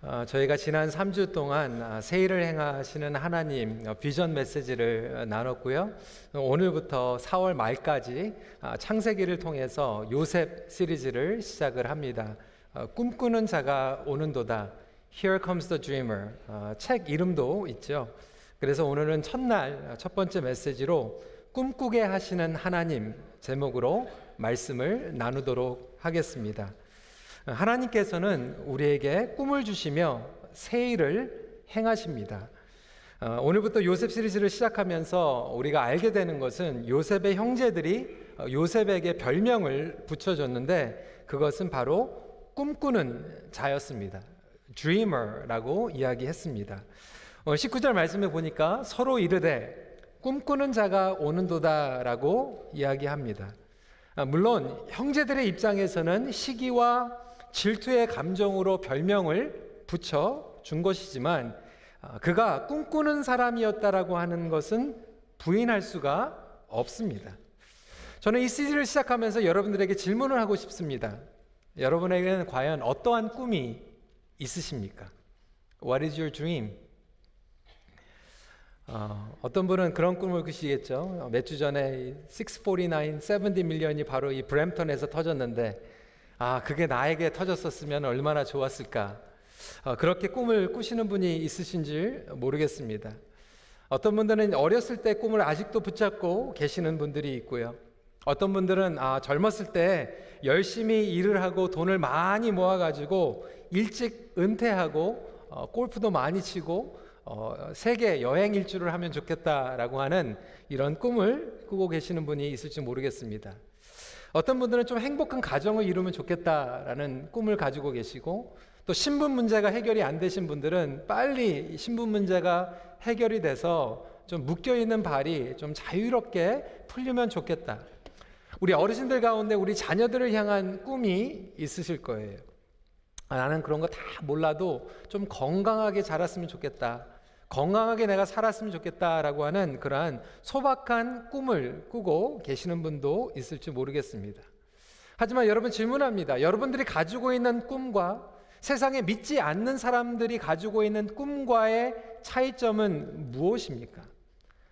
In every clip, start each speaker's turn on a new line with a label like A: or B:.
A: 어, 저희가 지난 3주 동안 아, 세일을 행하시는 하나님 어, 비전 메시지를 어, 나눴고요. 오늘부터 4월 말까지 아, 창세기를 통해서 요셉 시리즈를 시작을 합니다. 꿈꾸는 자가 오는도다. Here comes the dreamer. 책 이름도 있죠. 그래서 오늘은 첫날 첫 번째 메시지로 꿈꾸게 하시는 하나님 제목으로 말씀을 나누도록 하겠습니다. 하나님께서는 우리에게 꿈을 주시며 새 일을 행하십니다. 어, 오늘부터 요셉 시리즈를 시작하면서 우리가 알게 되는 것은 요셉의 형제들이 어, 요셉에게 별명을 붙여줬는데 그것은 바로 꿈꾸는 자였습니다. dreamer라고 이야기했습니다. 19절 어, 말씀에 보니까 서로 이르되 꿈꾸는 자가 오는도다라고 이야기합니다. 아, 물론 형제들의 입장에서는 시기와 질투의 감정으로 별명을 붙여 준 것이지만 아, 그가 꿈꾸는 사람이었다라고 하는 것은 부인할 수가 없습니다. 저는 이 시리즈를 시작하면서 여러분들에게 질문을 하고 싶습니다. 여러분에게는 과연 어떠한 꿈이 있으십니까? What is your dream? 어, 어떤 분은 그런 꿈을 꾸시겠죠. 몇 주 전에 649, 70 밀리언이 바로 이 브램턴에서 터졌는데 아, 그게 나에게 터졌었으면 얼마나 좋았을까. 어, 그렇게 꿈을 꾸시는 분이 있으신지 모르겠습니다. 어떤 분들은 어렸을 때 꿈을 아직도 붙잡고 계시는 분들이 있고요. 어떤 분들은 아, 젊었을 때 열심히 일을 하고 돈을 많이 모아가지고 일찍 은퇴하고 어, 골프도 많이 치고 어, 세계 여행 일주를 하면 좋겠다라고 하는 이런 꿈을 꾸고 계시는 분이 있을지 모르겠습니다. 어떤 분들은 좀 행복한 가정을 이루면 좋겠다라는 꿈을 가지고 계시고 또 신분 문제가 해결이 안 되신 분들은 빨리 신분 문제가 해결이 돼서 좀 묶여 있는 발이 좀 자유롭게 풀리면 좋겠다. 우리 어르신들 가운데 우리 자녀들을 향한 꿈이 있으실 거예요. 아, 나는 그런 거 다 몰라도 좀 건강하게 자랐으면 좋겠다. 건강하게 내가 살았으면 좋겠다라고 하는 그러한 소박한 꿈을 꾸고 계시는 분도 있을지 모르겠습니다. 하지만 여러분 질문합니다. 여러분들이 가지고 있는 꿈과 세상에 믿지 않는 사람들이 가지고 있는 꿈과의 차이점은 무엇입니까?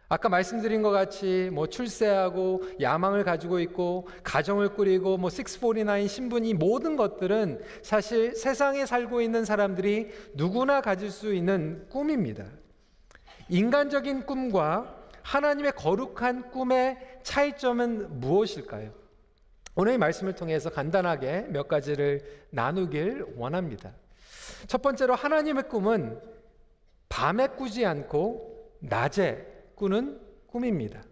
A: 아까 말씀드린 것 같이 뭐 출세하고 야망을 가지고 있고 가정을 꾸리고 뭐 649 신분이 모든 것들은 사실 세상에 살고 있는 사람들이 누구나 가질 수 있는 꿈입니다. 인간적인 꿈과 하나님의 거룩한 꿈의 차이점은 무엇일까요? 오늘 말씀을 통해서 간단하게 몇 가지를 나누길 원합니다. 첫 번째로 하나님의 꿈은 밤에 꾸지 않고 낮에 꾸는 꿈입니다.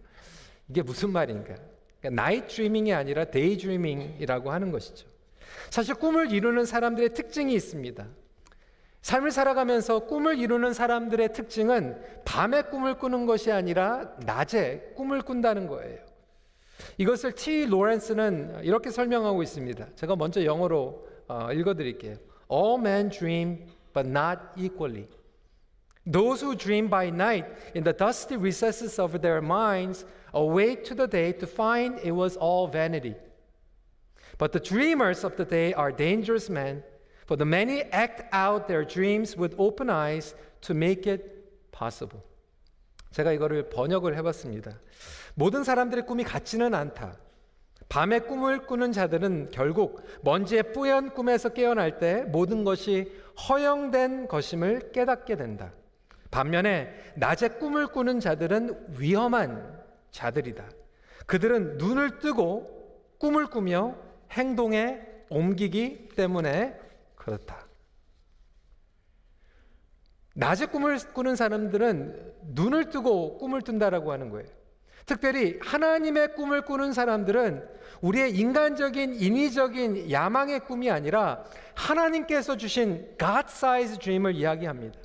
A: 이게 무슨 말인가? 그러니까 night dreaming이 아니라 day dreaming이라고 하는 것이죠. 사실 꿈을 이루는 사람들의 특징이 있습니다. 삶을 살아가면서 꿈을 이루는 사람들의 특징은 밤에 꿈을 꾸는 것이 아니라 낮에 꿈을 꾼다는 거예요. 이것을 T. 로렌스는 이렇게 설명하고 있습니다. 제가 먼저 영어로 어, 읽어드릴게요. All men dream, but not equally. Those who dream by night in the dusty recesses of their minds awake to the day to find it was all vanity. But the dreamers of the day are dangerous men For the many act out their dreams with open eyes to make it possible. 제가 이거를 번역을 해봤습니다. 모든 사람들의 꿈이 같지는 않다. 밤에 꿈을 꾸는 자들은 결국 먼지의 뿌연 꿈에서 깨어날 때 모든 것이 허용된 것임을 깨닫게 된다. 반면에 낮에 꿈을 꾸는 자들은 위험한 자들이다. 그들은 눈을 뜨고 꿈을 꾸며 행동에 옮기기 때문에 그렇다. 낮에 꿈을 꾸는 사람들은 눈을 뜨고 꿈을 뜬다라고 하는 거예요. 특별히 하나님의 꿈을 꾸는 사람들은 우리의 인간적인 인위적인 야망의 꿈이 아니라 하나님께서 주신 God size dream을 이야기합니다.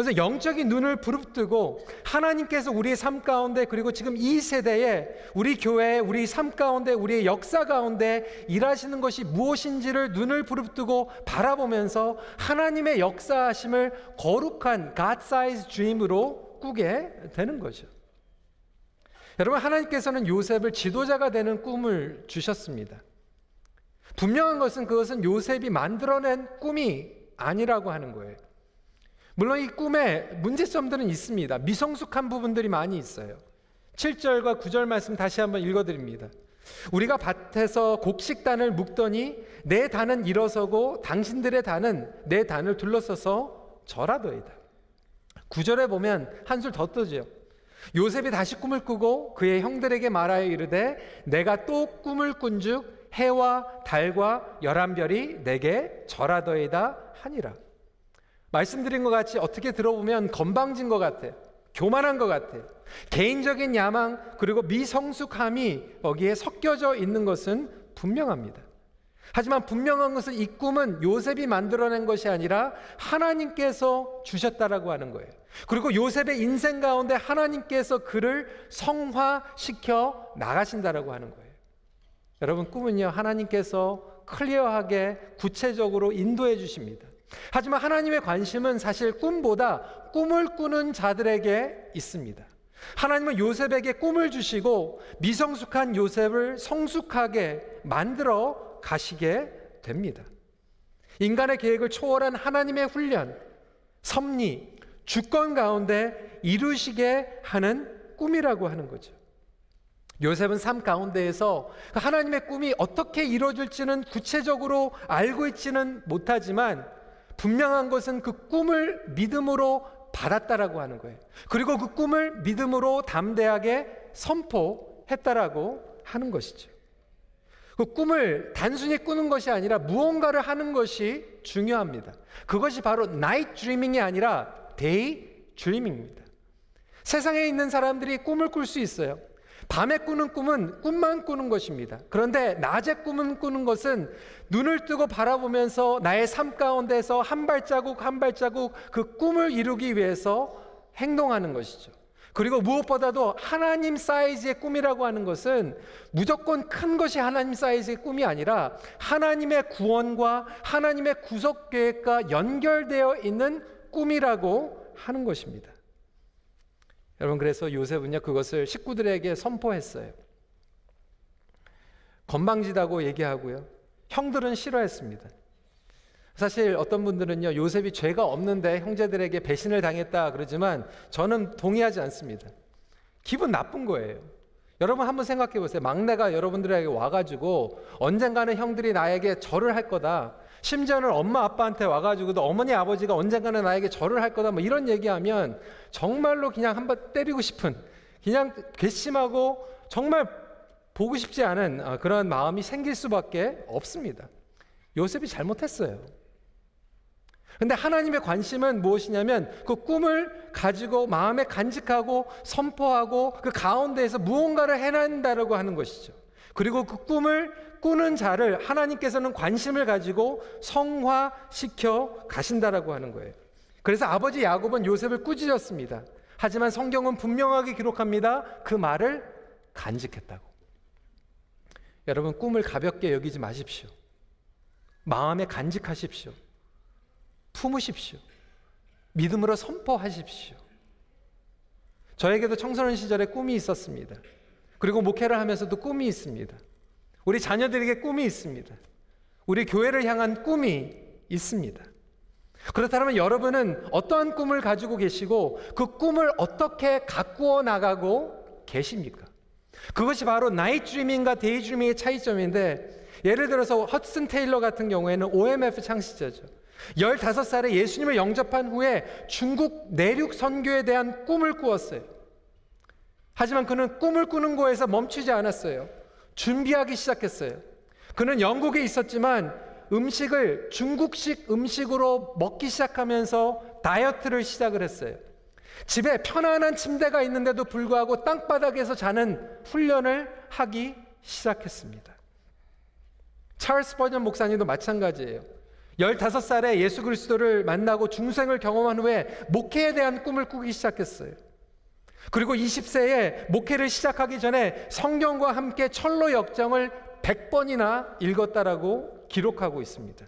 A: 그래서 영적인 눈을 부릅뜨고 하나님께서 우리의 삶 가운데 그리고 지금 이 세대에 우리 교회, 우리 삶 가운데, 우리의 역사 가운데 일하시는 것이 무엇인지를 눈을 부릅뜨고 바라보면서 하나님의 역사하심을 거룩한 God size dream으로 꾸게 되는 거죠. 여러분, 하나님께서는 요셉을 지도자가 되는 꿈을 주셨습니다. 분명한 것은 그것은 요셉이 만들어낸 꿈이 아니라고 하는 거예요. 물론 이 꿈에 문제점들은 있습니다. 미성숙한 부분들이 많이 있어요. 7절과 9절 말씀 다시 한번 읽어드립니다. 우리가 밭에서 곡식단을 묶더니 내 단은 일어서고 당신들의 단은 내 단을 둘러서서 절하더이다. 9절에 보면 한술 더 뜨죠. 요셉이 다시 꿈을 꾸고 그의 형들에게 말하여 이르되 내가 또 꿈을 꾼즉 해와 달과 열한 별이 내게 절하더이다 하니라. 말씀드린 것 같이 어떻게 들어보면 건방진 것 같아요. 교만한 것 같아요. 개인적인 야망 그리고 미성숙함이 거기에 섞여져 있는 것은 분명합니다. 하지만 분명한 것은 이 꿈은 요셉이 만들어낸 것이 아니라 하나님께서 주셨다라고 하는 거예요. 그리고 요셉의 인생 가운데 하나님께서 그를 성화시켜 나가신다라고 하는 거예요. 여러분 꿈은요 하나님께서 클리어하게 구체적으로 인도해 주십니다. 하지만 하나님의 관심은 사실 꿈보다 꿈을 꾸는 자들에게 있습니다. 하나님은 요셉에게 꿈을 주시고 미성숙한 요셉을 성숙하게 만들어 가시게 됩니다. 인간의 계획을 초월한 하나님의 훈련, 섭리, 주권 가운데 이루시게 하는 꿈이라고 하는 거죠. 요셉은 삶 가운데에서 하나님의 꿈이 어떻게 이루어질지는 구체적으로 알고 있지는 못하지만 분명한 것은 그 꿈을 믿음으로 받았다라고 하는 거예요. 그리고 그 꿈을 믿음으로 담대하게 선포했다라고 하는 것이죠. 그 꿈을 단순히 꾸는 것이 아니라 무언가를 하는 것이 중요합니다. 그것이 바로 night dreaming이 아니라 day dreaming입니다. 세상에 있는 사람들이 꿈을 꿀 수 있어요. 밤에 꾸는 꿈은 꿈만 꾸는 것입니다. 그런데 낮에 꿈은 꾸는 것은 눈을 뜨고 바라보면서 나의 삶 가운데서 한 발자국 한 발자국 그 꿈을 이루기 위해서 행동하는 것이죠. 그리고 무엇보다도 하나님 사이즈의 꿈이라고 하는 것은 무조건 큰 것이 하나님 사이즈의 꿈이 아니라 하나님의 구원과 하나님의 구속 계획과 연결되어 있는 꿈이라고 하는 것입니다. 여러분 그래서 요셉은요 그것을 식구들에게 선포했어요. 건방지다고 얘기하고요. 형들은 싫어했습니다. 사실 어떤 분들은요 요셉이 죄가 없는데 형제들에게 배신을 당했다 그러지만 저는 동의하지 않습니다. 기분 나쁜 거예요. 여러분 한번 생각해 보세요. 막내가 여러분들에게 와가지고 언젠가는 형들이 나에게 절을 할 거다. 심지어는 엄마 아빠한테 와가지고도 어머니 아버지가 언젠가는 나에게 절을 할 거다 뭐 이런 얘기하면 정말로 그냥 한번 때리고 싶은 그냥 괘씸하고 정말 보고 싶지 않은 어, 그런 마음이 생길 수밖에 없습니다. 요셉이 잘못했어요. 근데 하나님의 관심은 무엇이냐면 그 꿈을 가지고 마음에 간직하고 선포하고 그 가운데에서 무언가를 해낸다라고 하는 것이죠. 그리고 그 꿈을 꾸는 자를 하나님께서는 관심을 가지고 성화시켜 가신다라고 하는 거예요. 그래서 아버지 야곱은 요셉을 꾸짖었습니다. 하지만 성경은 분명하게 기록합니다. 그 말을 간직했다고. 여러분 꿈을 가볍게 여기지 마십시오. 마음에 간직하십시오. 품으십시오. 믿음으로 선포하십시오. 저에게도 청소년 시절에 꿈이 있었습니다. 그리고 목회를 하면서도 꿈이 있습니다. 우리 자녀들에게 꿈이 있습니다. 우리 교회를 향한 꿈이 있습니다. 그렇다면 여러분은 어떠한 꿈을 가지고 계시고 그 꿈을 어떻게 가꾸어 나가고 계십니까? 그것이 바로 night dreaming과 day dreaming의 차이점인데 예를 들어서 허슨 테일러 같은 경우에는 OMF 창시자죠. 15살에 예수님을 영접한 후에 중국 내륙 선교에 대한 꿈을 꾸었어요. 하지만 그는 꿈을 꾸는 거에서 멈추지 않았어요. 준비하기 시작했어요. 그는 영국에 있었지만 음식을 중국식 음식으로 먹기 시작하면서 다이어트를 시작을 했어요. 집에 편안한 침대가 있는데도 불구하고 땅바닥에서 자는 훈련을 하기 시작했습니다. 찰스 버전 목사님도 마찬가지예요. 15살에 예수 그리스도를 만나고 중생을 경험한 후에 목회에 대한 꿈을 꾸기 시작했어요. 그리고 20세에 목회를 시작하기 전에 성경과 함께 철로 역정을 100번이나 읽었다라고 기록하고 있습니다.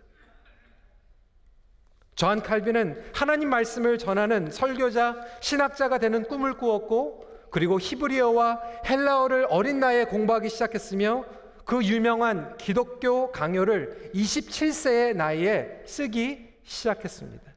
A: 저한 칼빈은 하나님 말씀을 전하는 설교자, 신학자가 되는 꿈을 꾸었고 그리고 히브리어와 헬라어를 어린 나이에 공부하기 시작했으며 그 유명한 기독교 강요를 27세의 나이에 쓰기 시작했습니다.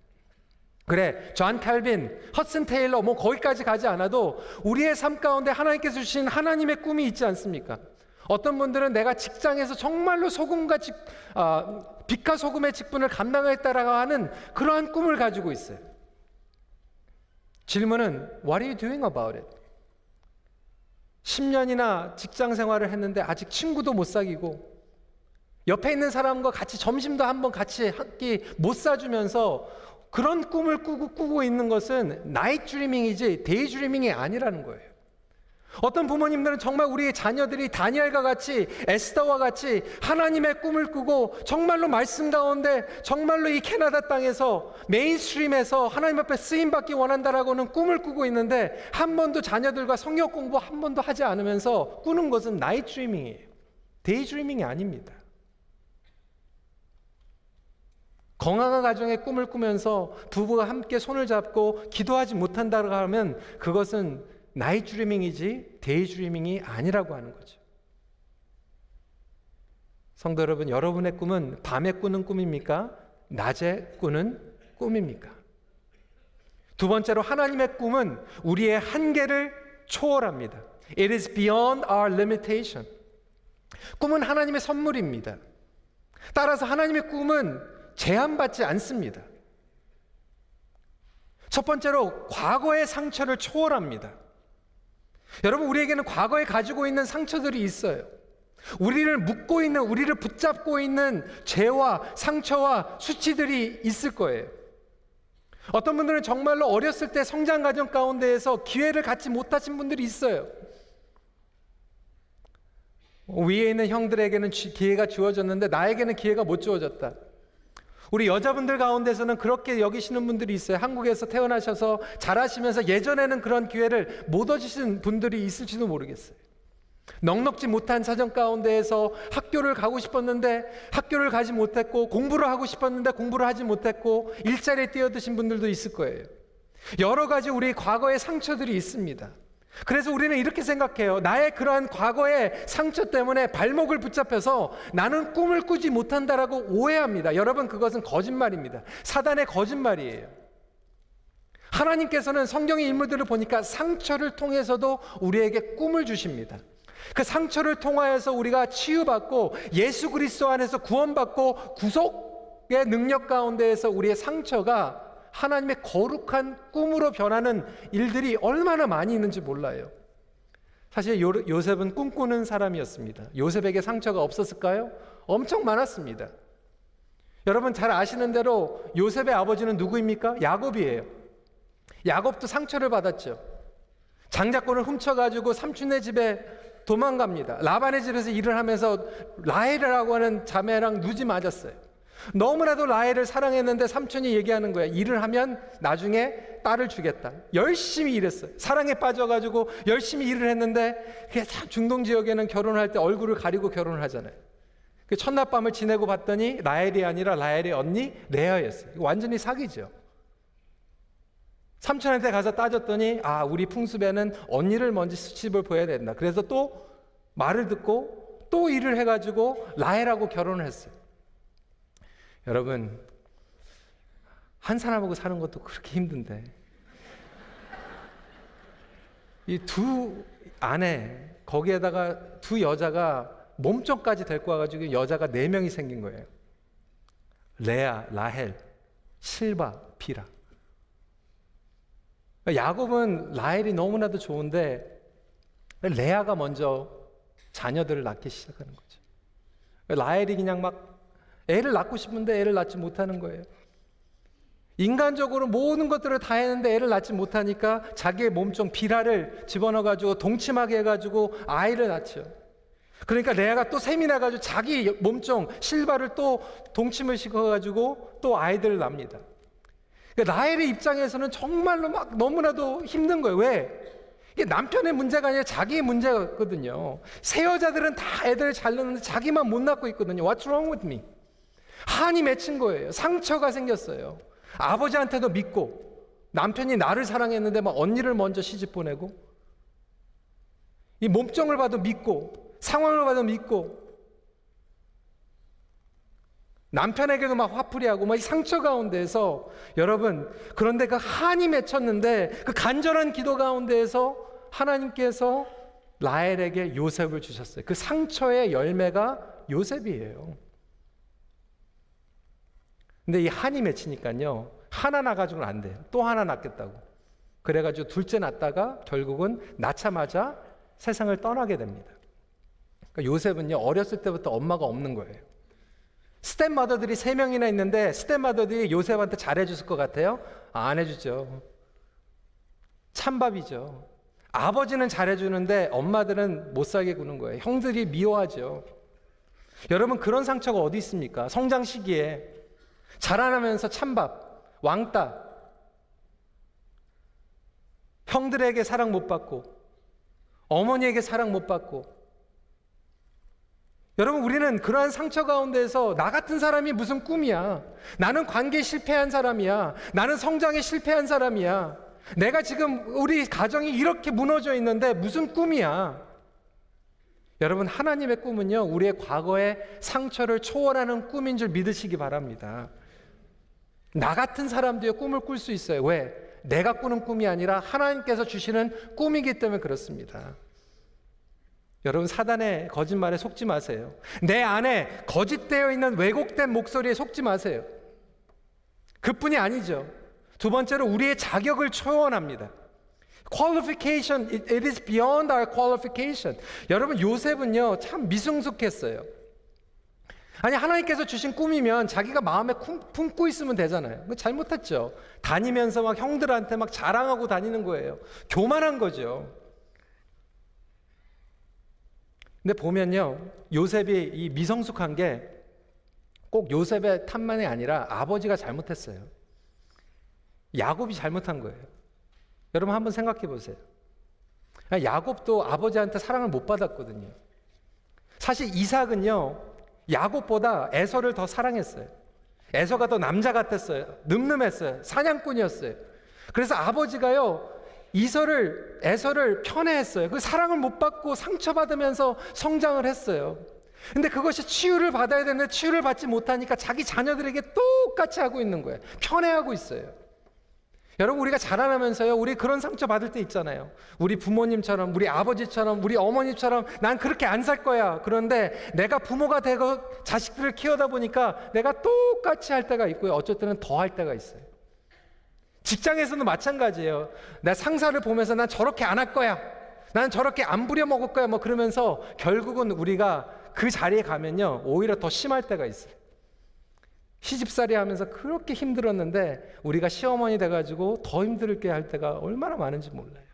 A: 그래, 존 칼빈, 허슨 테일러, 뭐 거기까지 가지 않아도 우리의 삶 가운데 하나님께서 주신 하나님의 꿈이 있지 않습니까? 어떤 분들은 내가 직장에서 정말로 소금과 직, 아, 빛과 소금의 직분을 감당하겠다라고 하는 그러한 꿈을 가지고 있어요. 질문은 What are you doing about it? 10년이나 직장 생활을 했는데 아직 친구도 못 사귀고 옆에 있는 사람과 같이 점심도 한번 같이 한 끼 못 사주면서 그런 꿈을 꾸고, 꾸고 있는 것은 night dreaming이지 day dreaming이 아니라는 거예요. 어떤 부모님들은 정말 우리의 자녀들이 다니엘과 같이 에스더와 같이 하나님의 꿈을 꾸고 정말로 말씀 가운데 정말로 이 캐나다 땅에서 mainstream에서 하나님 앞에 쓰임 받기 원한다라고는 꿈을 꾸고 있는데 한 번도 자녀들과 성경 공부 한 번도 하지 않으면서 꾸는 것은 night dreaming이에요. day dreaming이 아닙니다. 건강한 가정의 꿈을 꾸면서 부부가 함께 손을 잡고 기도하지 못한다고 하면 그것은 night dreaming이지 day dreaming이 아니라고 하는 거죠. 성도 여러분, 여러분의 꿈은 밤에 꾸는 꿈입니까? 낮에 꾸는 꿈입니까? 두 번째로 하나님의 꿈은 우리의 한계를 초월합니다. It is beyond our limitation. 꿈은 하나님의 선물입니다. 따라서 하나님의 꿈은 제한받지 않습니다. 첫 번째로 과거의 상처를 초월합니다. 여러분, 우리에게는 과거에 가지고 있는 상처들이 있어요. 우리를 묶고 있는, 우리를 붙잡고 있는 죄와 상처와 수치들이 있을 거예요. 어떤 분들은 정말로 어렸을 때 성장 과정 가운데에서 기회를 갖지 못하신 분들이 있어요. 위에 있는 형들에게는 기회가 주어졌는데 나에게는 기회가 못 주어졌다. 우리 여자분들 가운데서는 그렇게 여기시는 분들이 있어요. 한국에서 태어나셔서 잘하시면서 예전에는 그런 기회를 못 얻으신 분들이 있을지도 모르겠어요. 넉넉지 못한 사정 가운데에서 학교를 가고 싶었는데 학교를 가지 못했고 공부를 하고 싶었는데 공부를 하지 못했고 일자리에 뛰어드신 분들도 있을 거예요. 여러 가지 우리 과거의 상처들이 있습니다. 그래서 우리는 이렇게 생각해요. 나의 그러한 과거의 상처 때문에 발목을 붙잡혀서 나는 꿈을 꾸지 못한다라고 오해합니다. 여러분, 그것은 거짓말입니다. 사단의 거짓말이에요. 하나님께서는 성경의 인물들을 보니까 상처를 통해서도 우리에게 꿈을 주십니다. 그 상처를 통하여서 우리가 치유받고 예수 그리스도 안에서 구원받고 구속의 능력 가운데에서 우리의 상처가 하나님의 거룩한 꿈으로 변하는 일들이 얼마나 많이 있는지 몰라요. 사실 요, 요셉은 꿈꾸는 사람이었습니다. 요셉에게 상처가 없었을까요? 엄청 많았습니다. 여러분 잘 아시는 대로 요셉의 아버지는 누구입니까? 야곱이에요. 야곱도 상처를 받았죠. 장자권을 훔쳐가지고 삼촌네 집에 도망갑니다. 라반의 집에서 일을 하면서 라헬이라고 하는 자매랑 누지 맞았어요. 너무나도 라헬을 사랑했는데 삼촌이 얘기하는 거야. 일을 하면 나중에 딸을 주겠다. 열심히 일했어요. 사랑에 빠져가지고 열심히 일을 했는데 그게 참 중동 지역에는 결혼할 때 얼굴을 가리고 결혼을 하잖아요. 그 첫날 밤을 지내고 봤더니 라헬이 아니라 라헬의 언니 레아였어요. 완전히 사기죠. 삼촌한테 가서 따졌더니 아 우리 풍습에는 언니를 먼저 수집을 보여야 된다. 그래서 또 말을 듣고 또 일을 해가지고 라헬하고 결혼을 했어요. 여러분 한 사람하고 사는 것도 그렇게 힘든데 이 두 아내 거기에다가 두 여자가 몸종까지 데리고 와가지고 여자가 네 명이 생긴 거예요. 레아, 라헬, 실바, 비라. 야곱은 라헬이 너무나도 좋은데 레아가 먼저 자녀들을 낳기 시작하는 거죠. 라헬이 그냥 막 애를 낳고 싶은데 애를 낳지 못하는 거예요. 인간적으로 모든 것들을 다 했는데 애를 낳지 못하니까 자기의 몸종 비라를 집어넣어 가지고 동침하게 해 가지고 아이를 낳죠. 그러니까 레아가 또 셈이 나 가지고 자기 몸종 실바를 또 동침을 시켜 가지고 또 아이들을 낳습니다. 그러니까 라헬의 입장에서는 정말로 막 너무나도 힘든 거예요. 왜? 이게 남편의 문제가 아니라 자기의 문제거든요. 새 여자들은 다 애들 잘 낳는데 자기만 못 낳고 있거든요. What's wrong with me? 한이 맺힌 거예요. 상처가 생겼어요. 아버지한테도 믿고 남편이 나를 사랑했는데 막 언니를 먼저 시집 보내고 이 몸정을 봐도 믿고 상황을 봐도 믿고 남편에게도 막 화풀이하고 막이 상처 가운데에서 여러분 그런데 그 한이 맺혔는데 그 간절한 기도 가운데에서 하나님께서 라헬에게 요셉을 주셨어요. 그 상처의 열매가 요셉이에요. 근데 이 한이 맺히니까요. 하나 나가지고는 안 돼요. 또 하나 낳겠다고. 그래가지고 둘째 낳다가 결국은 낳자마자 세상을 떠나게 됩니다. 그러니까 요셉은요, 어렸을 때부터 엄마가 없는 거예요. stepmother들이 세 명이나 있는데 stepmother들이 요셉한테 잘해줬을 것 같아요? 아, 안 해주죠. 찬밥이죠. 아버지는 잘해주는데 엄마들은 못 살게 구는 거예요. 형들이 미워하죠. 여러분 그런 상처가 어디 있습니까? 성장 시기에 자라나면서 찬밥, 왕따, 형들에게 사랑 못 받고 어머니에게 사랑 못 받고 여러분 우리는 그러한 상처 가운데서 나 같은 사람이 무슨 꿈이야. 나는 관계 실패한 사람이야. 나는 성장에 실패한 사람이야. 내가 지금 우리 가정이 이렇게 무너져 있는데 무슨 꿈이야. 여러분 하나님의 꿈은요. 우리의 과거의 상처를 초월하는 꿈인 줄 믿으시기 바랍니다. 나 같은 사람도요 꿈을 꿀 수 있어요. 왜? 내가 꾸는 꿈이 아니라 하나님께서 주시는 꿈이기 때문에 그렇습니다. 여러분 사단의 거짓말에 속지 마세요. 내 안에 거짓되어 있는 왜곡된 목소리에 속지 마세요. 그뿐이 아니죠. 두 번째로 우리의 자격을 초월합니다. qualification it, it is beyond our qualification. 여러분 요셉은요 참 미성숙했어요. 아니 하나님께서 주신 꿈이면 자기가 마음에 품고 있으면 되잖아요. 잘못했죠. 다니면서 막 형들한테 막 자랑하고 다니는 거예요. 교만한 거죠. 근데 보면요. 요셉이 이 미성숙한 게 꼭 요셉의 탓만이 아니라 아버지가 잘못했어요. 야곱이 잘못한 거예요. 여러분 한번 생각해 보세요. 야곱도 아버지한테 사랑을 못 받았거든요. 사실 이삭은요, 야곱보다 에서를 더 사랑했어요. 에서가 더 남자 같았어요. 늠름했어요. 사냥꾼이었어요. 그래서 아버지가요, 이서를 에서를 편애했어요. 그 사랑을 못 받고 상처받으면서 성장을 했어요. 근데 그것이 치유를 받아야 되는데 치유를 받지 못하니까 자기 자녀들에게 똑같이 하고 있는 거예요. 편애하고 있어요. 여러분 우리가 자라나면서요 우리 그런 상처 받을 때 있잖아요 우리 부모님처럼 우리 아버지처럼 우리 어머니처럼 난 그렇게 안 살 거야 그런데 내가 부모가 되고 자식들을 키우다 보니까 내가 똑같이 할 때가 있고요 어쩔 때는 더 할 때가 있어요 직장에서도 마찬가지예요. 나 상사를 보면서 난 저렇게 안 할 거야. 난 저렇게 안 부려 먹을 거야. 뭐 그러면서 결국은 우리가 그 자리에 가면요. 오히려 더 심할 때가 있어요. 시집살이 하면서 그렇게 힘들었는데 우리가 시어머니 돼가지고 더 힘들게 할 때가 얼마나 많은지 몰라요.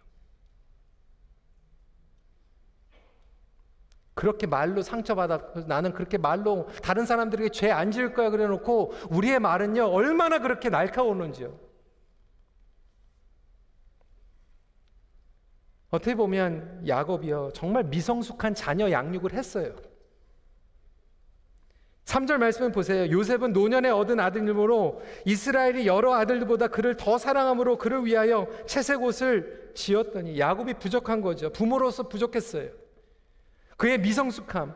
A: 그렇게 말로 상처받아 나는 그렇게 말로 다른 사람들에게 죄 안 지을 거야 그래 놓고 우리의 말은요 얼마나 그렇게 날카오는지요. 어떻게 보면 야곱이요. 정말 미성숙한 자녀 양육을 했어요. 3절 말씀을 보세요. 요셉은 노년에 얻은 아들이므로 이스라엘이 여러 아들들보다 그를 더 사랑함으로 그를 위하여 채색 옷을 지었더니 야곱이 부족한 거죠. 부모로서 부족했어요. 그의 미성숙함,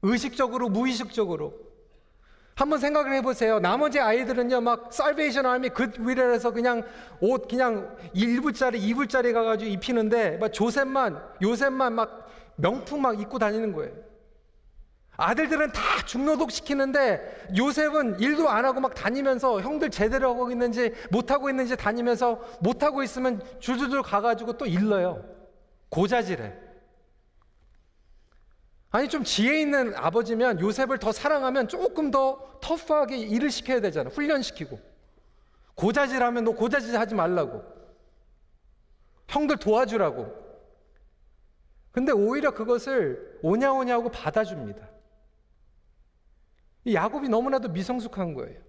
A: 의식적으로 무의식적으로 한번 생각을 해보세요. 나머지 아이들은요, 막 살베이션 아미 굿위에서 그냥 옷 그냥 1불짜리, 2불짜리 가가지고 입히는데 막 조셉만, 요셉만 막 명품 막 입고 다니는 거예요. 아들들은 다 중노독 시키는데 요셉은 일도 안 하고 막 다니면서 형들 제대로 하고 있는지 못하고 있는지 다니면서 못하고 있으면 줄줄줄 가가지고 또 일러요. 고자질해. 아니 좀 지혜 있는 아버지면 요셉을 더 사랑하면 조금 더 터프하게 일을 시켜야 되잖아. 훈련시키고. 고자질하면 너 고자질 하지 말라고. 형들 도와주라고. 근데 오히려 그것을 오냐오냐 하고 받아줍니다. 이 야곱이 너무나도 미성숙한 거예요.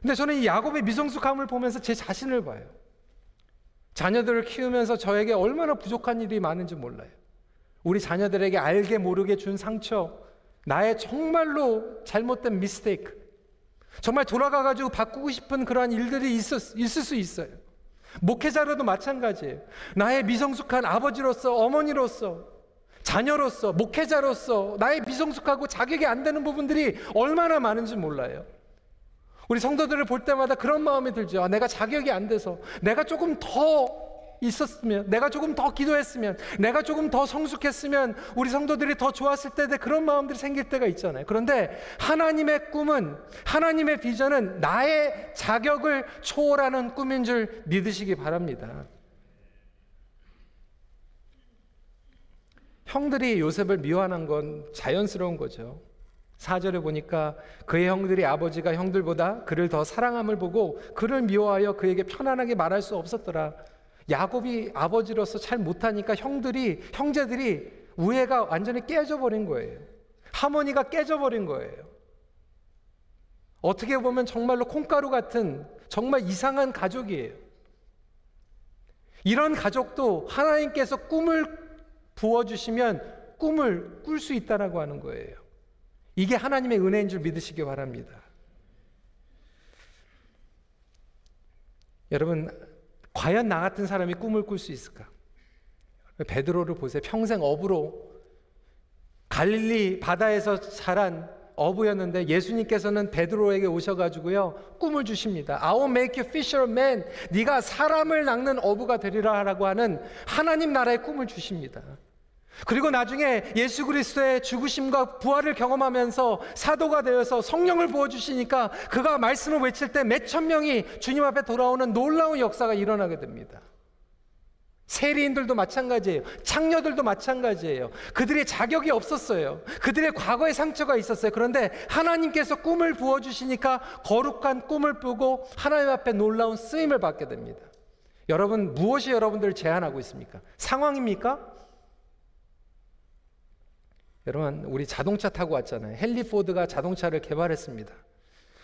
A: 근데 저는 이 야곱의 미성숙함을 보면서 제 자신을 봐요. 자녀들을 키우면서 저에게 얼마나 부족한 일이 많은지 몰라요. 우리 자녀들에게 알게 모르게 준 상처, 나의 정말로 잘못된 미스테이크, 정말 돌아가가지고 바꾸고 싶은 그러한 일들이 있었, 있을 수 있어요. 목회자로도 마찬가지예요. 나의 미성숙한 아버지로서, 어머니로서, 자녀로서, 목회자로서 나의 비성숙하고 자격이 안 되는 부분들이 얼마나 많은지 몰라요. 우리 성도들을 볼 때마다 그런 마음이 들죠. 아, 내가 자격이 안 돼서, 내가 조금 더 있었으면, 내가 조금 더 기도했으면, 내가 조금 더 성숙했으면, 우리 성도들이 더 좋았을 때에 그런 마음들이 생길 때가 있잖아요. 그런데 하나님의 꿈은, 하나님의 비전은 나의 자격을 초월하는 꿈인 줄 믿으시기 바랍니다. 형들이 요셉을 미워하는 건 자연스러운 거죠. 사절에 보니까 그의 형들이 아버지가 형들보다 그를 더 사랑함을 보고 그를 미워하여 그에게 편안하게 말할 수 없었더라. 야곱이 아버지로서 잘 못하니까 형들이 형제들이 우애가 완전히 깨져버린 거예요. 하모니가 깨져버린 거예요. 어떻게 보면 정말로 콩가루 같은 정말 이상한 가족이에요. 이런 가족도 하나님께서 꿈을 부어주시면 꿈을 꿀 수 있다라고 하는 거예요. 이게 하나님의 은혜인 줄 믿으시기 바랍니다. 여러분, 과연 나 같은 사람이 꿈을 꿀 수 있을까? 베드로를 보세요. 평생 어부로 갈릴리 바다에서 자란 어부였는데 예수님께서는 베드로에게 오셔가지고요 꿈을 주십니다. I will make you fisherman. 네가 사람을 낚는 어부가 되리라라고 하는 하나님 나라의 꿈을 주십니다. 그리고 나중에 예수 그리스도의 죽으심과 부활을 경험하면서 사도가 되어서 성령을 부어 주시니까 그가 말씀을 외칠 때 몇 천 명이 주님 앞에 돌아오는 놀라운 역사가 일어나게 됩니다. 세리인들도 마찬가지예요. 창녀들도 마찬가지예요. 그들의 자격이 없었어요. 그들의 과거의 상처가 있었어요. 그런데 하나님께서 꿈을 부어주시니까 거룩한 꿈을 꾸고 하나님 앞에 놀라운 쓰임을 받게 됩니다. 여러분, 무엇이 여러분들을 제한하고 있습니까? 상황입니까? 여러분, 우리 자동차 타고 왔잖아요. 헨리 포드가 자동차를 개발했습니다.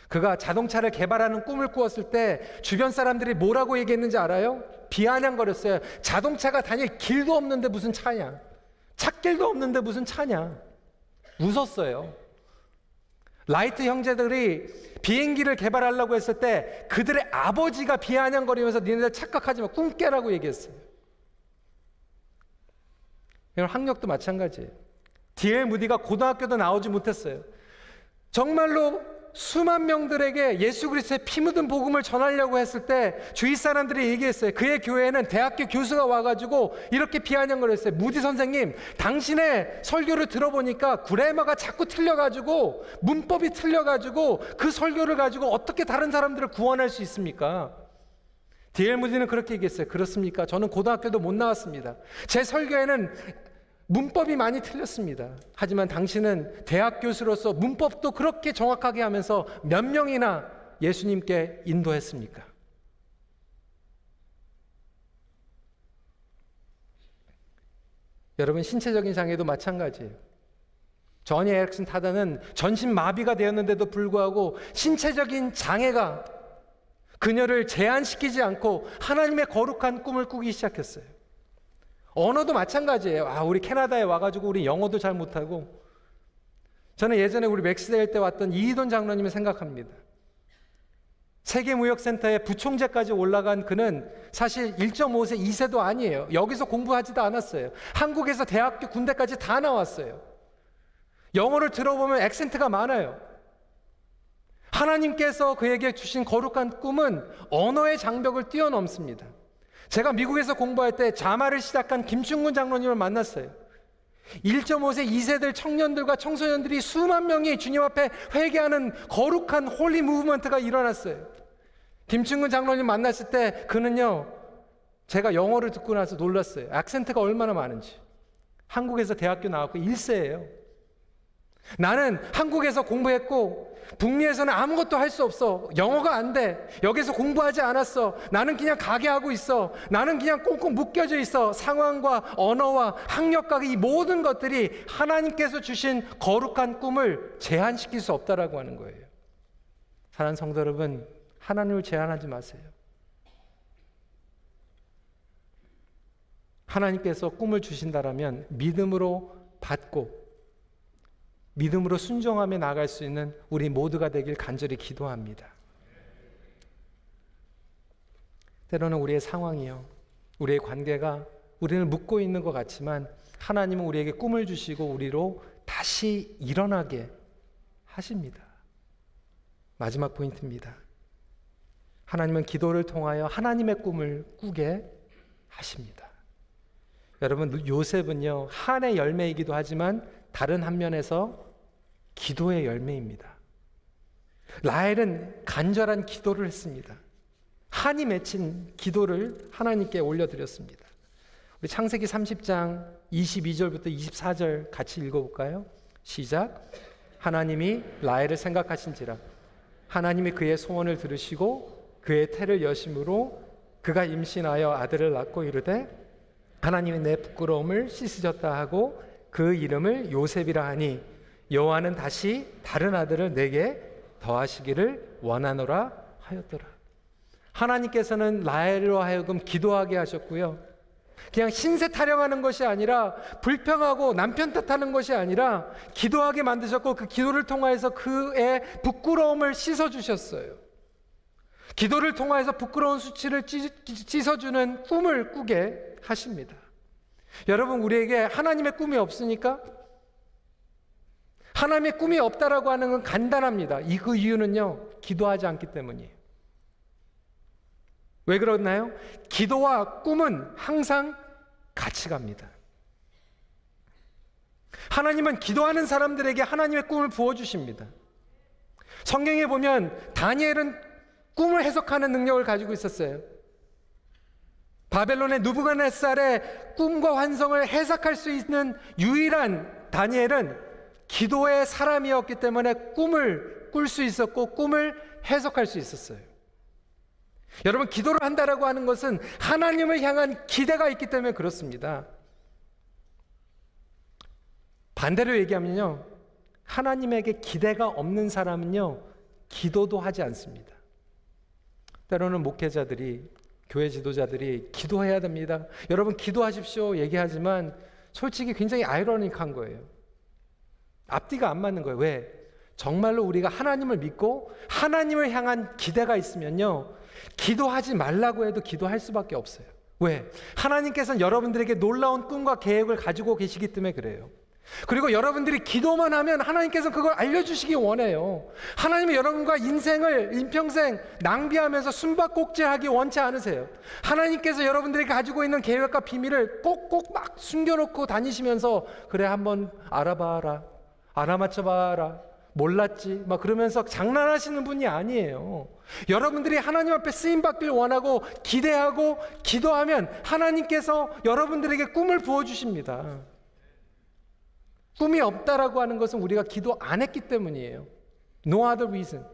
A: 그가 자동차를 개발하는 꿈을 꾸었을 때 주변 사람들이 뭐라고 얘기했는지 알아요? 비아냥거렸어요. 자동차가 다닐 길도 없는데 무슨 차냐? 찾길도 없는데 무슨 차냐? 웃었어요. 라이트 형제들이 비행기를 개발하려고 했을 때 그들의 아버지가 비아냥거리면서 니네들 착각하지 마. 꿈 깨라고 얘기했어요. 학력도 마찬가지예요. 디엘 무디가 고등학교도 나오지 못했어요. 정말로 수만 명들에게 예수 그리스도의 피 묻은 복음을 전하려고 했을 때 주위 사람들이 얘기했어요. 그의 교회에는 대학교 교수가 와가지고 이렇게 비아냥거렸어요. 무디 선생님, 당신의 설교를 들어보니까 grammar가 자꾸 틀려가지고 문법이 틀려가지고 그 설교를 가지고 어떻게 다른 사람들을 구원할 수 있습니까? 디엘 무디는 그렇게 얘기했어요. 그렇습니까? 저는 고등학교도 못 나왔습니다. 제 설교에는 문법이 많이 틀렸습니다. 하지만 당신은 대학 교수로서 문법도 그렇게 정확하게 하면서 몇 명이나 예수님께 인도했습니까? 여러분 신체적인 장애도 마찬가지예요. 저니 에릭슨 타다는 전신 마비가 되었는데도 불구하고 신체적인 장애가 그녀를 제한시키지 않고 하나님의 거룩한 꿈을 꾸기 시작했어요. 언어도 마찬가지예요. 아, 우리 캐나다에 와가지고 우리 영어도 잘 못하고. 저는 예전에 우리 맥스데일 때 왔던 이희돈 장로님을 생각합니다. 세계무역센터에 부총재까지 올라간 그는 사실 1.5세, 2세도 아니에요. 여기서 공부하지도 않았어요. 한국에서 대학교, 군대까지 다 나왔어요. 영어를 들어보면 액센트가 많아요. 하나님께서 그에게 주신 거룩한 꿈은 언어의 장벽을 뛰어넘습니다. 제가 미국에서 공부할 때 JAMA를 시작한 김춘근 장로님을 만났어요. 1.5세 2세들 청년들과 청소년들이 수만 명이 주님 앞에 회개하는 거룩한 holy movement가 일어났어요. 김춘근 장로님 만났을 때 그는요, 제가 영어를 듣고 나서 놀랐어요. 악센트가 얼마나 많은지. 한국에서 대학교 나왔고 1세예요. 나는 한국에서 공부했고 북미에서는 아무것도 할 수 없어. 영어가 안 돼. 여기서 공부하지 않았어. 나는 그냥 가게 하고 있어. 나는 그냥 꽁꽁 묶여져 있어. 상황과 언어와 학력과 이 모든 것들이 하나님께서 주신 거룩한 꿈을 제한시킬 수 없다라고 하는 거예요. 사랑하는 성도 여러분, 하나님을 제한하지 마세요. 하나님께서 꿈을 주신다라면 믿음으로 받고 믿음으로 순종하며 나갈 수 있는 우리 모두가 되길 간절히 기도합니다. 때로는 우리의 상황이요. 우리의 관계가 우리는 묻고 있는 것 같지만 하나님은 우리에게 꿈을 주시고 우리로 다시 일어나게 하십니다. 마지막 포인트입니다. 하나님은 기도를 통하여 하나님의 꿈을 꾸게 하십니다. 여러분, 요셉은요, 한의 열매이기도 하지만 다른 한 면에서 기도의 열매입니다. 라헬은 간절한 기도를 했습니다. 한이 맺힌 기도를 하나님께 올려드렸습니다. 우리 창세기 30장 22절부터 24절 같이 읽어볼까요? 시작. 하나님이 라헬을 생각하신지라 하나님이 그의 소원을 들으시고 그의 태를 여심으로 그가 임신하여 아들을 낳고 이르되 하나님이 내 부끄러움을 씻으셨다 하고 그 이름을 요셉이라 하니 여호와는 다시 다른 아들을 내게 더하시기를 원하노라 하였더라. 하나님께서는 라헬로 하여금 기도하게 하셨고요. 그냥 신세 타령하는 것이 아니라 불평하고 남편 탓하는 것이 아니라 기도하게 만드셨고 그 기도를 통하여서 그의 부끄러움을 씻어 주셨어요. 기도를 통하여서 부끄러운 수치를 씻어주는 꿈을 꾸게 하십니다. 여러분 우리에게 하나님의 꿈이 없으니까 하나님의 꿈이 없다라고 하는 건 간단합니다. 이 그 이유는요 기도하지 않기 때문이에요. 왜 그렇나요? 기도와 꿈은 항상 같이 갑니다. 하나님은 기도하는 사람들에게 하나님의 꿈을 부어주십니다. 성경에 보면 다니엘은 꿈을 해석하는 능력을 가지고 있었어요. 바벨론의 누부갓네살의 꿈과 환성을 해석할 수 있는 유일한 다니엘은 기도의 사람이었기 때문에 꿈을 꿀 수 있었고 꿈을 해석할 수 있었어요. 여러분 기도를 한다라고 하는 것은 하나님을 향한 기대가 있기 때문에 그렇습니다. 반대로 얘기하면요. 하나님에게 기대가 없는 사람은요. 기도도 하지 않습니다. 때로는 목회자들이 교회 지도자들이 기도해야 됩니다. 여러분 기도하십시오 얘기하지만 솔직히 굉장히 아이러니한 거예요. 앞뒤가 안 맞는 거예요. 왜? 정말로 우리가 하나님을 믿고 하나님을 향한 기대가 있으면요. 기도하지 말라고 해도 기도할 수밖에 없어요. 왜? 하나님께서는 여러분들에게 놀라운 꿈과 계획을 가지고 계시기 때문에 그래요. 그리고 여러분들이 기도만 하면 하나님께서 그걸 알려주시기 원해요. 하나님은 여러분과 인생을 인평생 낭비하면서 숨바꼭질하기 원치 않으세요. 하나님께서 여러분들이 가지고 있는 계획과 비밀을 꼭꼭 막 숨겨놓고 다니시면서 그래 한번 알아봐라, 알아맞혀봐라, 몰랐지, 막 그러면서 장난하시는 분이 아니에요. 여러분들이 하나님 앞에 쓰임 받길 원하고 기대하고 기도하면 하나님께서 여러분들에게 꿈을 부어 주십니다. 꿈이 없다라고 하는 것은 우리가 기도 안 했기 때문이에요. No other reason.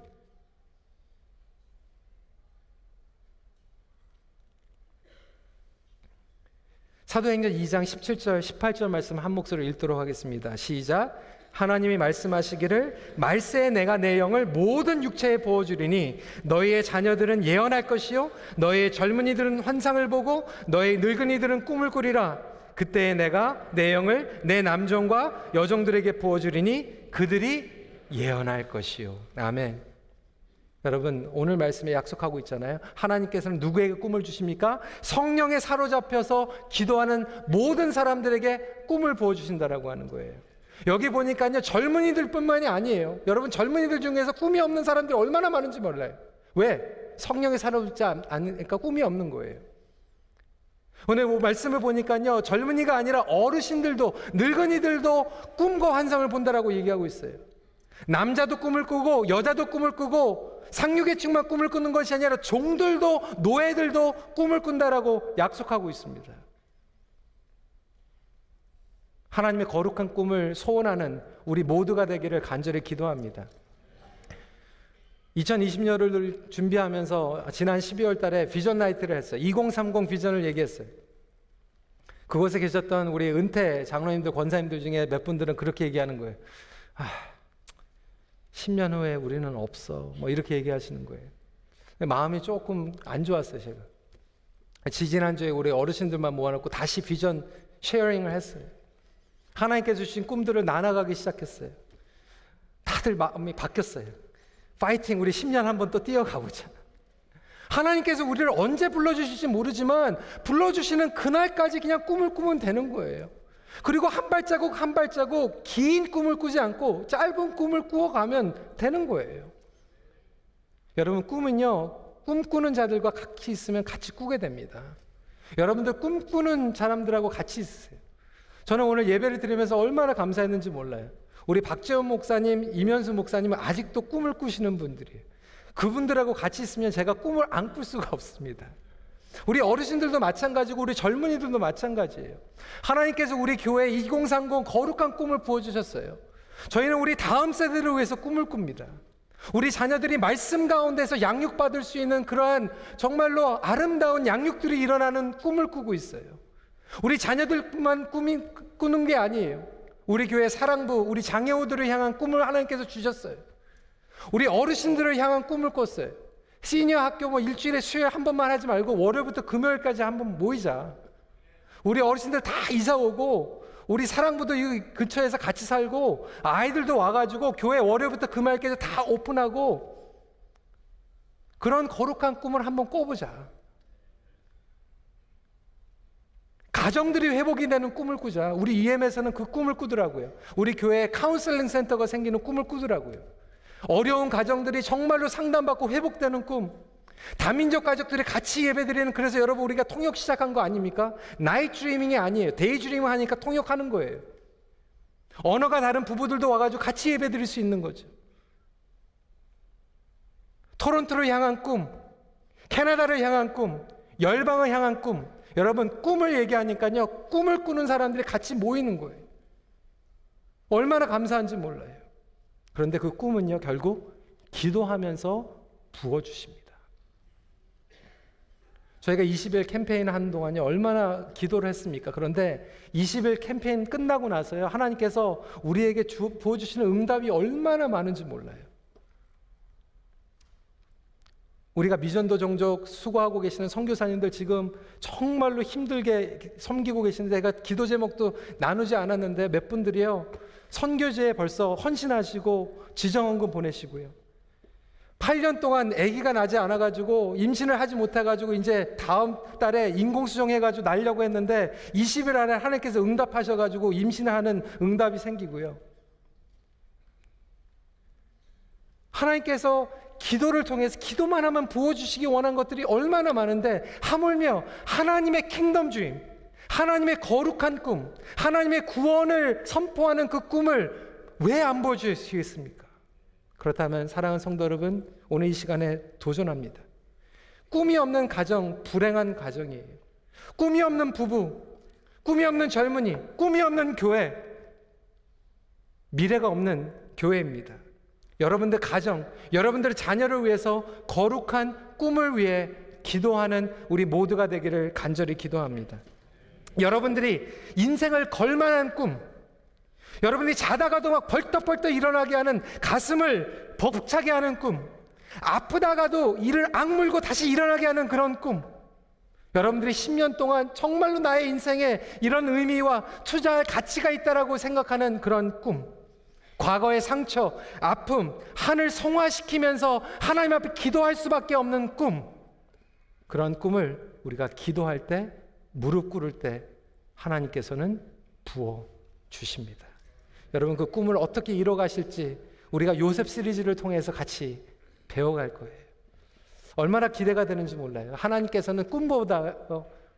A: 사도행전 2장 17절 18절 말씀 한 목소리로 읽도록 하겠습니다. 시작. 하나님이 말씀하시기를 말세에 내가 내 영을 모든 육체에 부어 주리니 너희의 자녀들은 예언할 것이요 너희의 젊은이들은 환상을 보고 너희 늙은이들은 꿈을 꾸리라 그때에 내가 내 영을 내 남종과 여종들에게 부어 주리니 그들이 예언할 것이요. 아멘. 여러분 오늘 말씀에 약속하고 있잖아요. 하나님께서는 누구에게 꿈을 주십니까? 성령에 사로잡혀서 기도하는 모든 사람들에게 꿈을 부어 주신다라고 하는 거예요. 여기 보니까요 젊은이들 뿐만이 아니에요. 여러분 젊은이들 중에서 꿈이 없는 사람들이 얼마나 많은지 몰라요. 왜? 성령에 사로잡지 않으니까 꿈이 없는 거예요. 오늘 뭐 말씀을 보니까요, 젊은이가 아니라 어르신들도, 늙은이들도 꿈과 환상을 본다라고 얘기하고 있어요. 남자도 꿈을 꾸고, 여자도 꿈을 꾸고, 상류계층만 꿈을 꾸는 것이 아니라 종들도, 노예들도 꿈을 꾼다라고 약속하고 있습니다. 하나님의 거룩한 꿈을 소원하는 우리 모두가 되기를 간절히 기도합니다. 2020년을 준비하면서 지난 12월 달에 비전 night를 했어요. 2030 비전을 얘기했어요. 그곳에 계셨던 우리 은퇴 장로님들, 권사님들 중에 몇 분들은 그렇게 얘기하는 거예요. 아, 10년 후에 우리는 없어. 뭐 이렇게 얘기하시는 거예요. 마음이 조금 안 좋았어요, 제가. 지지난주에 우리 어르신들만 모아놓고 다시 비전 sharing을 했어요. 하나님께서 주신 꿈들을 나눠가기 시작했어요. 다들 마음이 바뀌었어요. 파이팅 우리 10년 한 번 또 뛰어가보자. 하나님께서 우리를 언제 불러주실지 모르지만 불러주시는 그날까지 그냥 꿈을 꾸면 되는 거예요. 그리고 한 발자국 한 발자국 긴 꿈을 꾸지 않고 짧은 꿈을 꾸어가면 되는 거예요. 여러분 꿈은요 꿈꾸는 자들과 같이 있으면 같이 꾸게 됩니다. 여러분들 꿈꾸는 사람들하고 같이 있으세요. 저는 오늘 예배를 드리면서 얼마나 감사했는지 몰라요. 우리 박재원 목사님, 이면수 목사님은 아직도 꿈을 꾸시는 분들이에요. 그분들하고 같이 있으면 제가 꿈을 안 꿀 수가 없습니다. 우리 어르신들도 마찬가지고 우리 젊은이들도 마찬가지예요. 하나님께서 우리 교회 2030 거룩한 꿈을 부어주셨어요. 저희는 우리 다음 세대를 위해서 꿈을 꿉니다. 우리 자녀들이 말씀 가운데서 양육받을 수 있는 그러한 정말로 아름다운 양육들이 일어나는 꿈을 꾸고 있어요. 우리 자녀들만 꿈이 꾸는 게 아니에요. 우리 교회 사랑부, 우리 장애우들을 향한 꿈을 하나님께서 주셨어요. 우리 어르신들을 향한 꿈을 꿨어요. 시니어 학교 뭐 일주일에 수요일 한 번만 하지 말고 월요일부터 금요일까지 한 번 모이자. 우리 어르신들 다 이사 오고 우리 사랑부도 이 근처에서 같이 살고 아이들도 와가지고 교회 월요일부터 금요일까지 다 오픈하고 그런 거룩한 꿈을 한번 꿔보자. 가정들이 회복이 되는 꿈을 꾸자. 우리 EM에서는 그 꿈을 꾸더라고요. 우리 교회에 카운슬링 센터가 생기는 꿈을 꾸더라고요. 어려운 가정들이 정말로 상담받고 회복되는 꿈. 다민족 가족들이 같이 예배드리는 그래서 여러분 우리가 통역 시작한 거 아닙니까? night dreaming이 아니에요. day dreaming 하니까 통역하는 거예요. 언어가 다른 부부들도 와가지고 같이 예배드릴 수 있는 거죠. 토론토를 향한 꿈, 캐나다를 향한 꿈, 열방을 향한 꿈. 여러분 꿈을 얘기하니까요. 꿈을 꾸는 사람들이 같이 모이는 거예요. 얼마나 감사한지 몰라요. 그런데 그 꿈은요, 결국 기도하면서 부어주십니다. 저희가 20일 캠페인 한 동안요, 얼마나 기도를 했습니까? 그런데 20일 캠페인 끝나고 나서요, 하나님께서 우리에게 주, 부어주시는 응답이 얼마나 많은지 몰라요. 우리가 미전도 종족 수고하고 계시는 선교사님들 지금 정말로 힘들게 섬기고 계시는데 제가 기도 제목도 나누지 않았는데 몇 분들이요. 선교제에 벌써 헌신하시고 지정원금 보내시고요. 8년 동안 아기가 나지 않아 가지고 임신을 하지 못해 가지고 이제 다음 달에 인공수정 해 가지고 날려고 했는데 20일 안에 하나님께서 응답하셔 가지고 임신하는 응답이 생기고요. 하나님께서 기도를 통해서 기도만 하면 부어주시기 원한 것들이 얼마나 많은데 하물며 하나님의 킹덤 주임, 하나님의 거룩한 꿈, 하나님의 구원을 선포하는 그 꿈을 왜 안 보여주시겠습니까? 그렇다면 사랑하는 성도 여러분, 오늘 이 시간에 도전합니다. 꿈이 없는 가정, 불행한 가정이에요. 꿈이 없는 부부, 꿈이 없는 젊은이, 꿈이 없는 교회, 미래가 없는 교회입니다. 여러분들 가정, 여러분들의 자녀를 위해서 거룩한 꿈을 위해 기도하는 우리 모두가 되기를 간절히 기도합니다. 여러분들이 인생을 걸만한 꿈, 여러분이 자다가도 막 벌떡벌떡 일어나게 하는 가슴을 벅차게 하는 꿈, 아프다가도 이를 악물고 다시 일어나게 하는 그런 꿈, 여러분들이 10년 동안 정말로 나의 인생에 이런 의미와 투자할 가치가 있다라고 생각하는 그런 꿈, 과거의 상처, 아픔, 하늘 성화시키면서 하나님 앞에 기도할 수밖에 없는 꿈, 그런 꿈을 우리가 기도할 때, 무릎 꿇을 때 하나님께서는 부어 주십니다. 여러분 그 꿈을 어떻게 이뤄 가실지 우리가 요셉 시리즈를 통해서 같이 배워갈 거예요. 얼마나 기대가 되는지 몰라요. 하나님께서는 꿈보다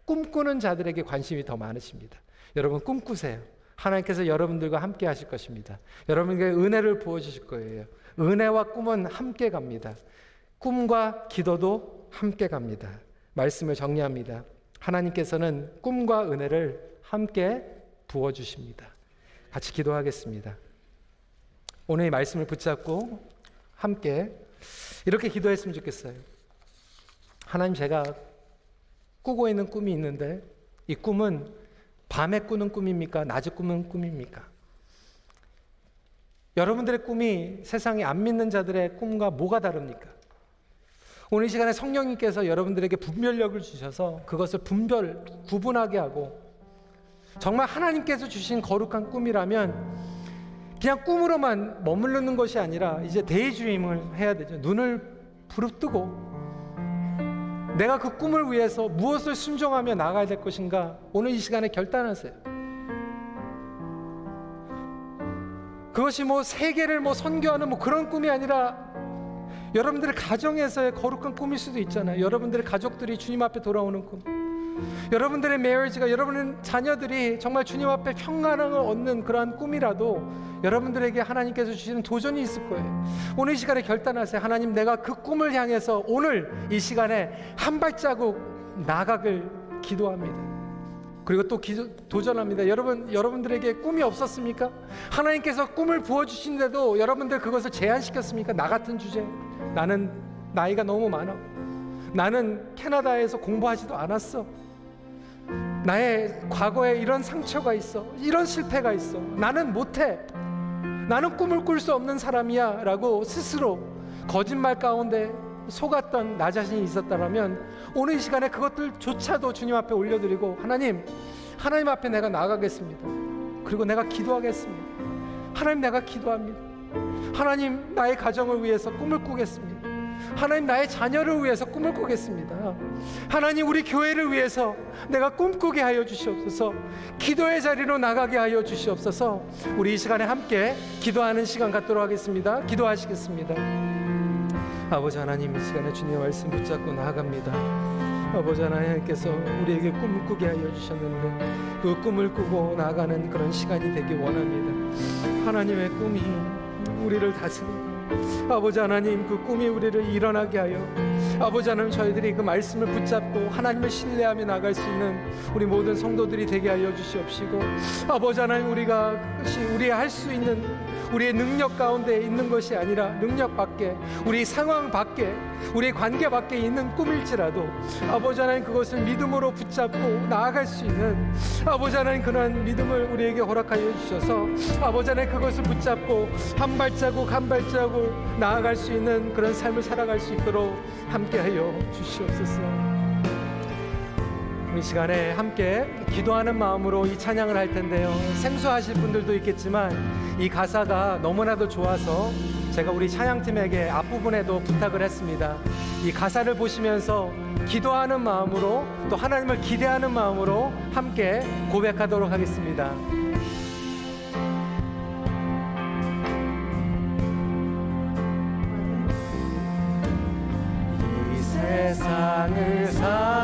A: 꿈꾸는 자들에게 관심이 더 많으십니다. 여러분 꿈꾸세요. 하나님께서 여러분들과 함께 하실 것입니다. 여러분에게 은혜를 부어 주실 거예요. 은혜와 꿈은 함께 갑니다. 꿈과 기도도 함께 갑니다. 말씀을 정리합니다. 하나님께서는 꿈과 은혜를 함께 부어 주십니다. 같이 기도하겠습니다. 오늘 이 말씀을 붙잡고 함께 이렇게 기도했으면 좋겠어요. 하나님 제가 꾸고 있는 꿈이 있는데 이 꿈은 밤에 꾸는 꿈입니까? 낮에 꾸는 꿈입니까? 여러분들의 꿈이 세상에 안 믿는 자들의 꿈과 뭐가 다릅니까? 오늘 이 시간에 성령님께서 여러분들에게 분별력을 주셔서 그것을 분별, 구분하게 하고 정말 하나님께서 주신 거룩한 꿈이라면 그냥 꿈으로만 머무르는 것이 아니라 이제 대주임을 해야 되죠. 눈을 부릅뜨고 내가 그 꿈을 위해서 무엇을 순종하며 나가야 될 것인가? 오늘 이 시간에 결단하세요. 그것이 뭐 세계를 뭐 선교하는 뭐 그런 꿈이 아니라 여러분들의 가정에서의 거룩한 꿈일 수도 있잖아요. 여러분들의 가족들이 주님 앞에 돌아오는 꿈. 여러분들의 메리지가 여러분의 자녀들이 정말 주님 앞에 평안을 얻는 그러한 꿈이라도 여러분들에게 하나님께서 주시는 도전이 있을 거예요. 오늘 이 시간에 결단하세요. 하나님 내가 그 꿈을 향해서 오늘 이 시간에 한 발자국 나가길 기도합니다. 그리고 또 기도, 도전합니다. 여러분, 여러분들에게 꿈이 없었습니까? 하나님께서 꿈을 부어 주신데도 여러분들 그것을 제한시켰습니까? 나 같은 주제. 나는 나이가 너무 많아. 나는 캐나다에서 공부하지도 않았어. 나의 과거에 이런 상처가 있어. 이런 실패가 있어. 나는 못해. 나는 꿈을 꿀 수 없는 사람이야. 라고 스스로 거짓말 가운데 속았던 나 자신이 있었다면 오늘 이 시간에 그것들조차도 주님 앞에 올려드리고 하나님, 하나님 앞에 내가 나가겠습니다. 그리고 내가 기도하겠습니다. 하나님 내가 기도합니다. 하나님 나의 가정을 위해서 꿈을 꾸겠습니다. 하나님 나의 자녀를 위해서 꿈을 꾸겠습니다. 하나님 우리 교회를 위해서 내가 꿈꾸게 하여 주시옵소서. 기도의 자리로 나가게 하여 주시옵소서. 우리 이 시간에 함께 기도하는 시간 갖도록 하겠습니다. 기도하시겠습니다. 아버지 하나님 이 시간에 주님의 말씀 붙잡고 나아갑니다. 아버지 하나님께서 우리에게 꿈을 꾸게 하여 주셨는데 그 꿈을 꾸고 나가는 그런 시간이 되길 원합니다. 하나님의 꿈이 우리를 다스리고 아버지 하나님 그 꿈이 우리를 일어나게 하여 아버지 하나님 저희들이 그 말씀을 붙잡고 하나님을 신뢰하며 나갈 수 있는 우리 모든 성도들이 되게 하여 주시옵시고 아버지 하나님 우리가 우리 할 수 있는 우리의 능력 가운데 있는 것이 아니라 능력 밖에 우리 상황 밖에 우리 관계 밖에 있는 꿈일지라도 아버지 하나님 그것을 믿음으로 붙잡고 나아갈 수 있는 아버지 하나님 그런 믿음을 우리에게 허락하여 주셔서 아버지 하나님 그것을 붙잡고 한 발자국 한 발자국 나아갈 수 있는 그런 삶을 살아갈 수 있도록 함께하여 주시옵소서. 이 시간에 함께 기도하는 마음으로 이 찬양을 할 텐데요. 생소하실 분들도 있겠지만 이 가사가 너무나도 좋아서 제가 우리 찬양팀에게 앞부분에도 부탁을 했습니다. 이 가사를 보시면서 기도하는 마음으로 또 하나님을 기대하는 마음으로 함께 고백하도록 하겠습니다. 이 세상을 살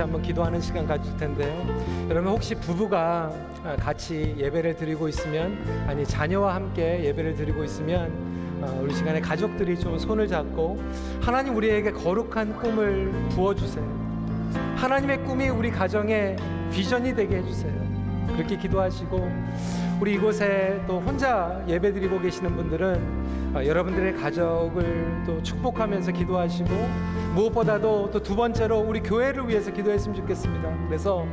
A: 아, 한번 기도하는 시간 가질 텐데요. 여러분 혹시 부부가 아, 같이 예배를 드리고 있으면 아니 자녀와 함께 예배를 드리고 있으면 어, 우리 시간에 가족들이 좀 손을 잡고 하나님 우리에게 거룩한 꿈을 부어주세요. 하나님의 꿈이 우리 가정의 비전이 되게 해주세요. 그렇게 기도하시고 우리 이곳에 또 혼자 예배드리고 계시는 분들은 어, 여러분들의 가족을 또 축복하면서 기도하시고 무엇보다도 또 두 번째로 우리 교회를 위해서 기도했으면 좋겠습니다. 그래서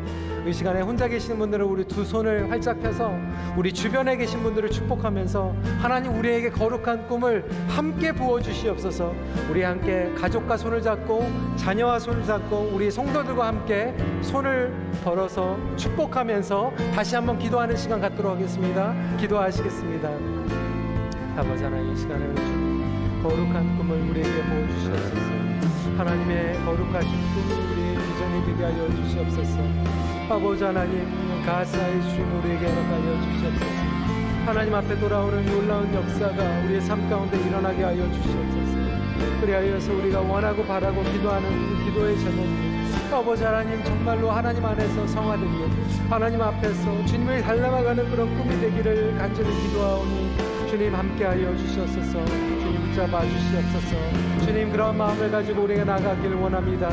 A: 이 시간에 혼자 계시는 분들은 우리 두 손을 활짝 펴서 우리 주변에 계신 분들을 축복하면서 하나님 우리에게 거룩한 꿈을 함께 부어 주시옵소서. 우리 함께 가족과 손을 잡고 자녀와 손을 잡고 우리 성도들과 함께 손을 벌어서 축복하면서 다시 한번 기도하는 시간 갖도록 하겠습니다. 기도하시겠습니다. 아버지 하나님 이 시간을 거룩한 꿈을 우리에게 부어 주시옵소서. 하나님의 거룩하신 꿈이 우리의 비전이 되게 하여 주시옵소서. 아버지 하나님 가사의 주님 우리에게 허락하여 주시옵소서. 하나님 앞에 돌아오는 놀라운 역사가 우리의 삶 가운데 일어나게 하여 주시옵소서. 그리하여서 우리가 원하고 바라고 기도하는 기도의 제목이 아버지 하나님 정말로 하나님 안에서 성화되고 하나님 앞에서 주님을 닮아가는 그런 꿈이 되기를 간절히 기도하오니 주님 함께하여 주시옵소서 붙잡아 주시옵소서. 주님 그런 마음을 가지고 우리가 나가기를 원합니다